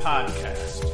Podcast.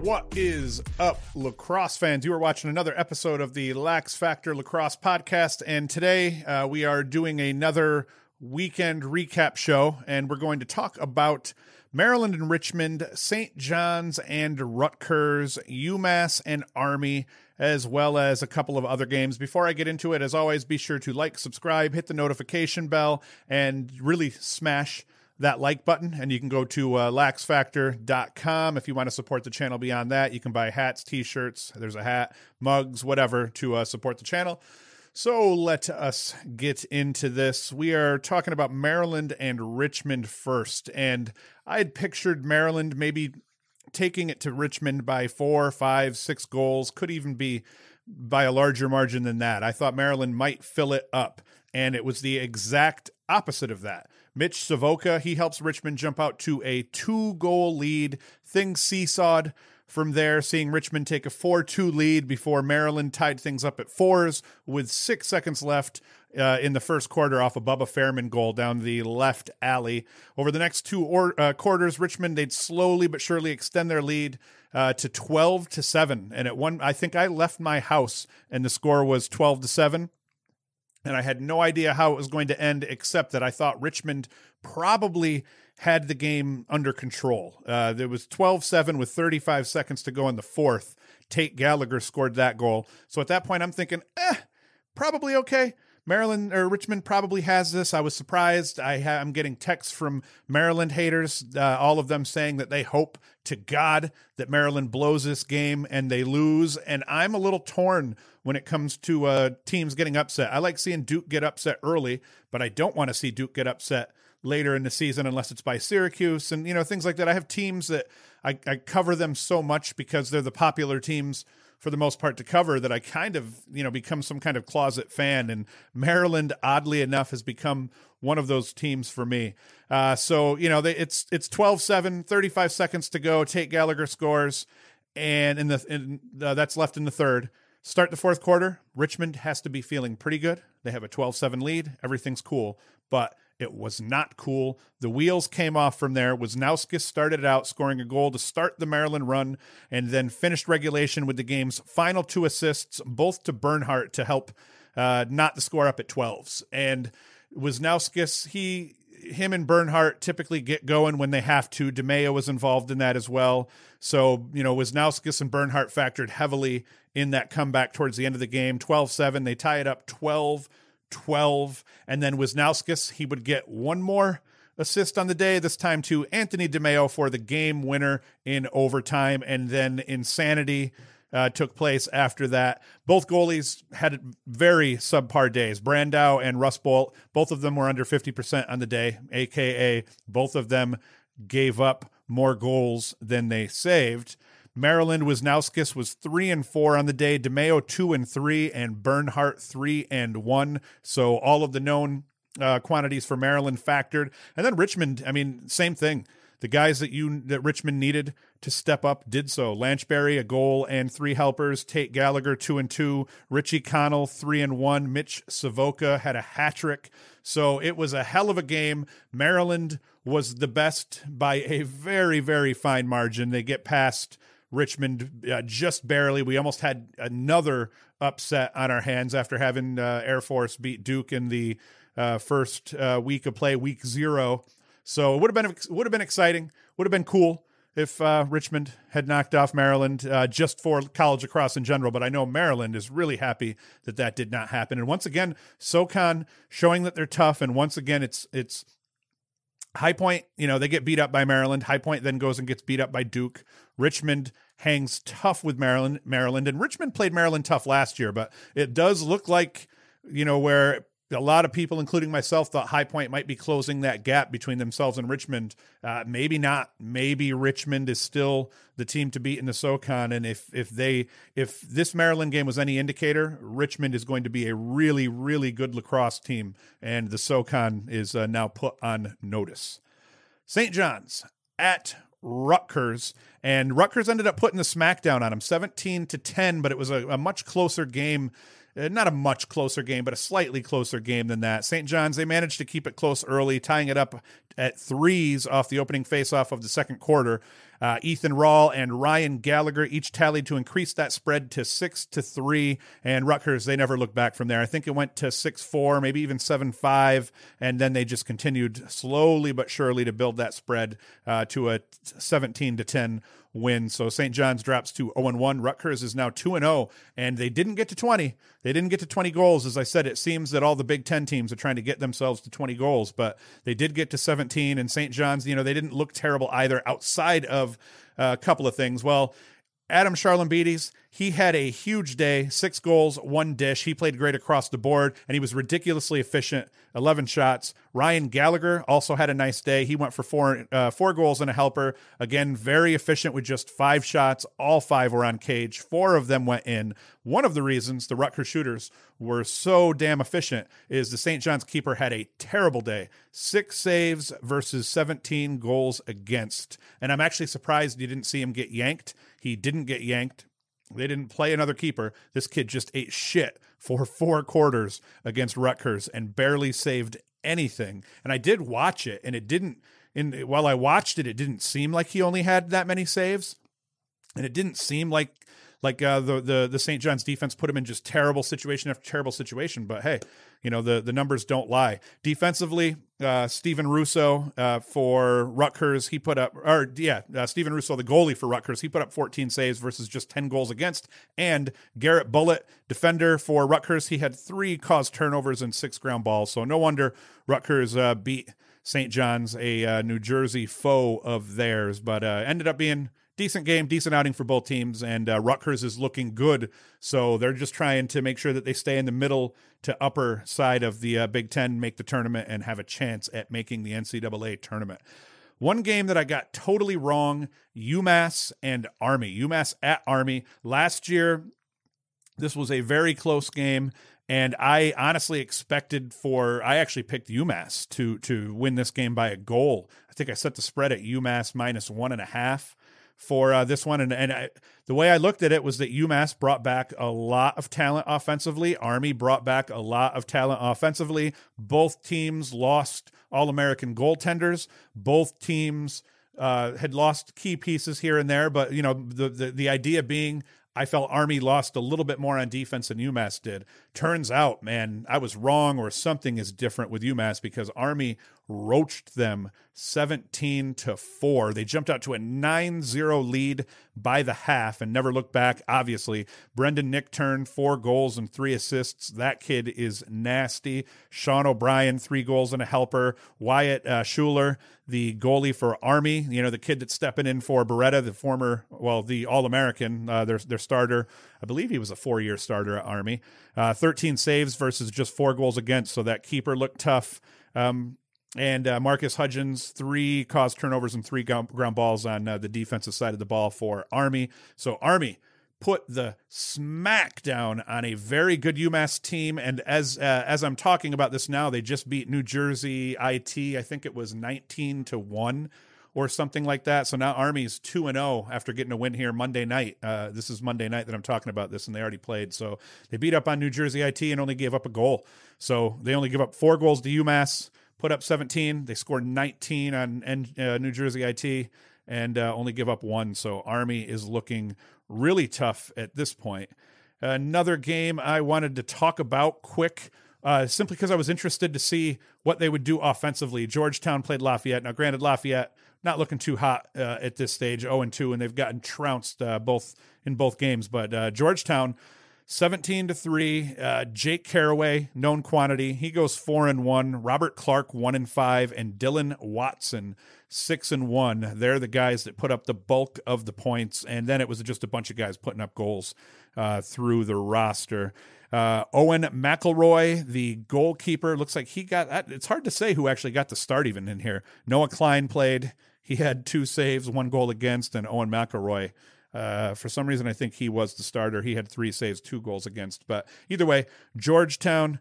What is up, lacrosse fans? You are watching another episode of the Lax Factor Lacrosse Podcast, and today uh, we are doing another weekend recap show, and we're going to talk about Maryland and Richmond, St. John's and Rutgers, UMass and Army, as well as a couple of other games. Before I get into it, as always, be sure to like, subscribe, hit the notification bell, and really smash that like button. And you can go to uh, laxfactor.com if you want to support the channel beyond that. You can buy hats, t shirts, there's a hat, mugs, whatever to uh, support the channel. So let us get into this. We are talking about Maryland and Richmond first. And I had pictured Maryland maybe taking it to Richmond by four, five, six goals, could even be by a larger margin than that. I thought Maryland might fill it up. And it was the exact opposite of that. Mitch Savoca, he helps Richmond jump out to a two goal lead. Things seesawed from there, seeing Richmond take a 4 2 lead before Maryland tied things up at fours with six seconds left uh, in the first quarter off a Bubba Fairman goal down the left alley. Over the next two or, uh, quarters, Richmond they'd slowly but surely extend their lead uh, to 12 to 7. And at one, I think I left my house and the score was 12 to 7 and I had no idea how it was going to end, except that I thought Richmond probably had the game under control. Uh, there was 12 7 with 35 seconds to go in the fourth. Tate Gallagher scored that goal. So at that point, I'm thinking, eh, probably okay. Maryland or Richmond probably has this. I was surprised. I ha- I'm getting texts from Maryland haters, uh, all of them saying that they hope to God that Maryland blows this game and they lose. And I'm a little torn when it comes to uh, teams getting upset. I like seeing Duke get upset early, but I don't want to see Duke get upset later in the season unless it's by Syracuse and you know things like that. I have teams that I, I cover them so much because they're the popular teams for the most part to cover that I kind of, you know, become some kind of closet fan. And Maryland, oddly enough, has become one of those teams for me. Uh, so, you know, they, it's it's 12-7, 35 seconds to go. Tate Gallagher scores, and in the in, uh, that's left in the third. Start the fourth quarter. Richmond has to be feeling pretty good. They have a 12-7 lead. Everything's cool, but it was knot cool. The wheels came off from there. Wisnauskas started out scoring a goal to start the Maryland run and then finished regulation with the game's final two assists, both to Bernhardt to help uh, not the score up at 12s. And Wisnauskas, he him and Bernhardt typically get going when they have to. DeMeo was involved in that as well. So, you know, Wisnauskas and Bernhardt factored heavily in that comeback towards the end of the game. 12 7. They tie it up 12 12. And then Wisnauskas, he would get one more assist on the day, this time to Anthony DeMeo for the game winner in overtime. And then Insanity uh, took place after that. Both goalies had very subpar days. Brandow and Russ Bolt, both of them were under 50% on the day, aka both of them gave up more goals than they saved. Maryland Wisnauskas was three and four on the day. DeMeo two and three, and Bernhardt three and one. So all of the known uh, quantities for Maryland factored, and then Richmond. I mean, same thing. The guys that you that Richmond needed to step up did so. Lanchbury a goal and three helpers. Tate Gallagher two and two. Richie Connell three and one. Mitch Savoca had a hat trick. So it was a hell of a game. Maryland was the best by a very very fine margin. They get past Richmond uh, just barely. We almost had another upset on our hands after having uh, Air Force beat Duke in the uh, first uh, week of play, week zero. So it would have been would have been exciting. Would have been cool if uh, Richmond had knocked off Maryland uh, just for college across in general. But I know Maryland is really happy that that did not happen. And once again, SoCon showing that they're tough. And once again, it's it's High Point, you know, they get beat up by Maryland. High Point then goes and gets beat up by Duke. Richmond hangs tough with Maryland. Maryland and Richmond played Maryland tough last year, but it does look like you know where a lot of people, including myself, thought High Point might be closing that gap between themselves and Richmond. Uh, maybe not. Maybe Richmond is still the team to beat in the SoCon. And if if they if this Maryland game was any indicator, Richmond is going to be a really really good lacrosse team, and the SoCon is uh, now put on notice. St. John's at Rutgers, and Rutgers ended up putting the smackdown on them, seventeen to ten, but it was a, a much closer game uh, not a much closer game, but a slightly closer game than that. St. John's, they managed to keep it close early, tying it up at threes off the opening faceoff of the second quarter. Uh, Ethan Rall and Ryan Gallagher each tallied to increase that spread to six to three. And Rutgers, they never looked back from there. I think it went to six four, maybe even seven five, and then they just continued slowly but surely to build that spread uh, to a seventeen to ten win. So St. John's drops to 0 1. Rutgers is now 2 0, and they didn't get to 20. They didn't get to 20 goals. As I said, it seems that all the Big Ten teams are trying to get themselves to 20 goals, but they did get to 17. And St. John's, you know, they didn't look terrible either outside of uh, a couple of things. Well, Adam Charalambides, he had a huge day, six goals, one dish. He played great across the board, and he was ridiculously efficient. Eleven shots. Ryan Gallagher also had a nice day. He went for four uh, four goals and a helper. Again, very efficient with just five shots. All five were on cage. Four of them went in. One of the reasons the Rutgers shooters were so damn efficient is the St. John's keeper had a terrible day. Six saves versus 17 goals against. And I'm actually surprised you didn't see him get yanked. He didn't get yanked. They didn't play another keeper. This kid just ate shit for four quarters against Rutgers and barely saved anything. And I did watch it, and it didn't. In while I watched it, it didn't seem like he only had that many saves, and it didn't seem like like uh, the the the St. John's defense put him in just terrible situation after terrible situation. But hey, you know the the numbers don't lie. Defensively, uh, Stephen Russo uh, for Rutgers, he put up, or yeah, uh, Stephen Russo, the goalie for Rutgers, he put up 14 saves versus just 10 goals against. And Garrett Bullet, defender for Rutgers, he had three caused turnovers and six ground balls. So no wonder Rutgers uh, beat St. John's, a uh, New Jersey foe of theirs, but uh, ended up being decent game, decent outing for both teams, and uh, Rutgers is looking good. So they're just trying to make sure that they stay in the middle to upper side of the uh, Big Ten, make the tournament, and have a chance at making the NCAA tournament. One game that I got totally wrong UMass and Army. UMass at Army. Last year, this was a very close game. And I honestly expected for I actually picked UMass to to win this game by a goal. I think I set the spread at UMass minus one and a half for uh, this one. And, and I, the way I looked at it was that UMass brought back a lot of talent offensively. Army brought back a lot of talent offensively. Both teams lost All American goaltenders. Both teams uh, had lost key pieces here and there. But, you know, the, the, the idea being I felt Army lost a little bit more on defense than UMass did. Turns out, man, I was wrong or something is different with UMass because Army roached them 17 to 4. They jumped out to a 9-0 lead by the half and never looked back. Obviously, Brendan Nichtern 4 goals and 3 assists. That kid is nasty. Sean O'Brien, 3 goals and a helper. Wyatt uh, Schuler, the goalie for Army, you know, the kid that's stepping in for Barretto, the former, well, the All-American, uh, their, their starter. I believe he was a four-year starter at Army. Uh, 13 saves versus just 4 goals against, so that keeper looked tough. Um, and uh, Marcus Hudgens, three caused turnovers and three ground, balls on uh, the defensive side of the ball for Army. So Army put the smack down on a very good UMass team. And as uh, as I'm talking about this now, they just beat New Jersey IT. I think it was 19 to one or something like that. So now Army's two and zero oh after getting a win here Monday night. Uh, this is Monday night that I'm talking about this, and they already played. So they beat up on New Jersey IT and only gave up a goal. So they only give up four goals to UMass put up 17. They scored 19 on uh, New Jersey IT and uh, only give up one. So Army is looking really tough at this point. Another game I wanted to talk about quick. Uh, simply because I was interested to see what they would do offensively. Georgetown played Lafayette. Now, granted, Lafayette not looking too hot uh, at this stage, 0 and 2, and they've gotten trounced uh, both in both games. But uh, Georgetown 17 to 3 uh, jake carraway known quantity he goes 4 and 1 robert clark 1 and 5 and dylan watson 6 and 1 they're the guys that put up the bulk of the points and then it was just a bunch of guys putting up goals uh, through the roster Uh, Owen McElroy, the goalkeeper, looks like he got. It's hard to say who actually got the start even in here. Noah Klein played. He had two saves, one goal against, and Owen McElroy. Uh, for some reason, I think he was the starter. He had three saves, two goals against. But either way, Georgetown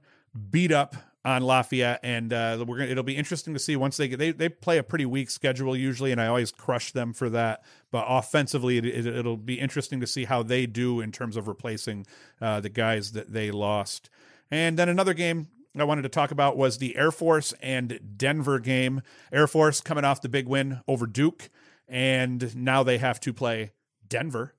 beat up on Lafayette, and uh, we're gonna, it'll be interesting to see once they get they they play a pretty weak schedule usually, and I always crush them for that. But offensively, it, will it, be interesting to see how they do in terms of replacing uh, the guys that they lost. And then another game I wanted to talk about was the Air Force and Denver game. Air Force coming off the big win over Duke, and now they have to play Denver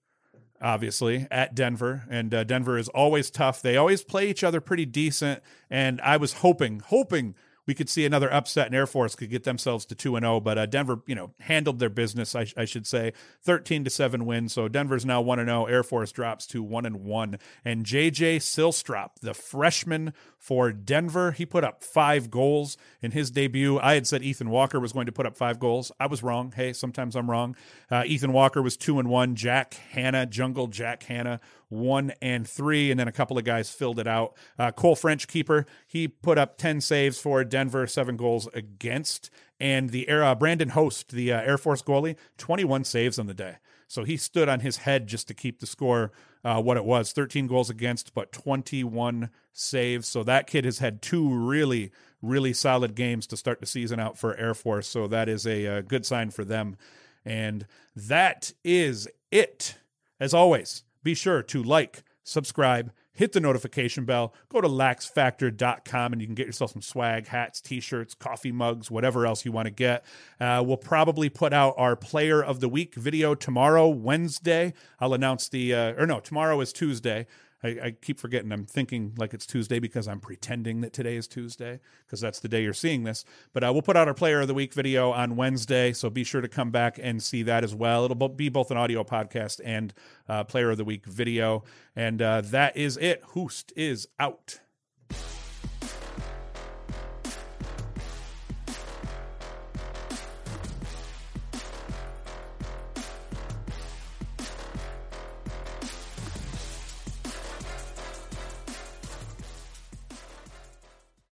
obviously at Denver, and uh, Denver is always tough. They always play each other pretty decent, and I was hoping, hoping we could see another upset and Air Force could get themselves to 2 and 0, but uh, Denver, you know, handled their business, I, I, should say. 13 to 7 win. So Denver's now 1 and 0. Air Force drops to 1 and 1. And JJ Sillstrop, the freshman for Denver, he put up 5 goals in his debut. I had said Ethan Walker was going to put up 5 goals. I was wrong. Hey, sometimes I'm wrong. Uh, Ethan Walker was 2 and 1. Jack Hanna, Jungle Jack Hanna one and three, and then a couple of guys filled it out. Uh, Cole French, keeper, he put up 10 saves for Denver, seven goals against. And the uh, Brandon Host, the uh, Air Force goalie, 21 saves on the day. So he stood on his head just to keep the score uh, what it was 13 goals against, but 21 saves. So that kid has had two really, really solid games to start the season out for Air Force. So that is a, a good sign for them. And that is it. As always, be sure to like, subscribe, hit the notification bell, go to laxfactor.com and you can get yourself some swag, hats, t shirts, coffee mugs, whatever else you want to get. Uh, we'll probably put out our player of the week video tomorrow, Wednesday. I'll announce the, uh, or no, tomorrow is Tuesday. I, I, keep forgetting. I'm thinking like it's Tuesday because I'm pretending that today is Tuesday because that's the day you're seeing this. But uh, we'll put out our Player of the Week video on Wednesday, so be sure to come back and see that as well. It'll be both an audio podcast and uh, Player of the Week video. And uh, that is it. Hoost is out.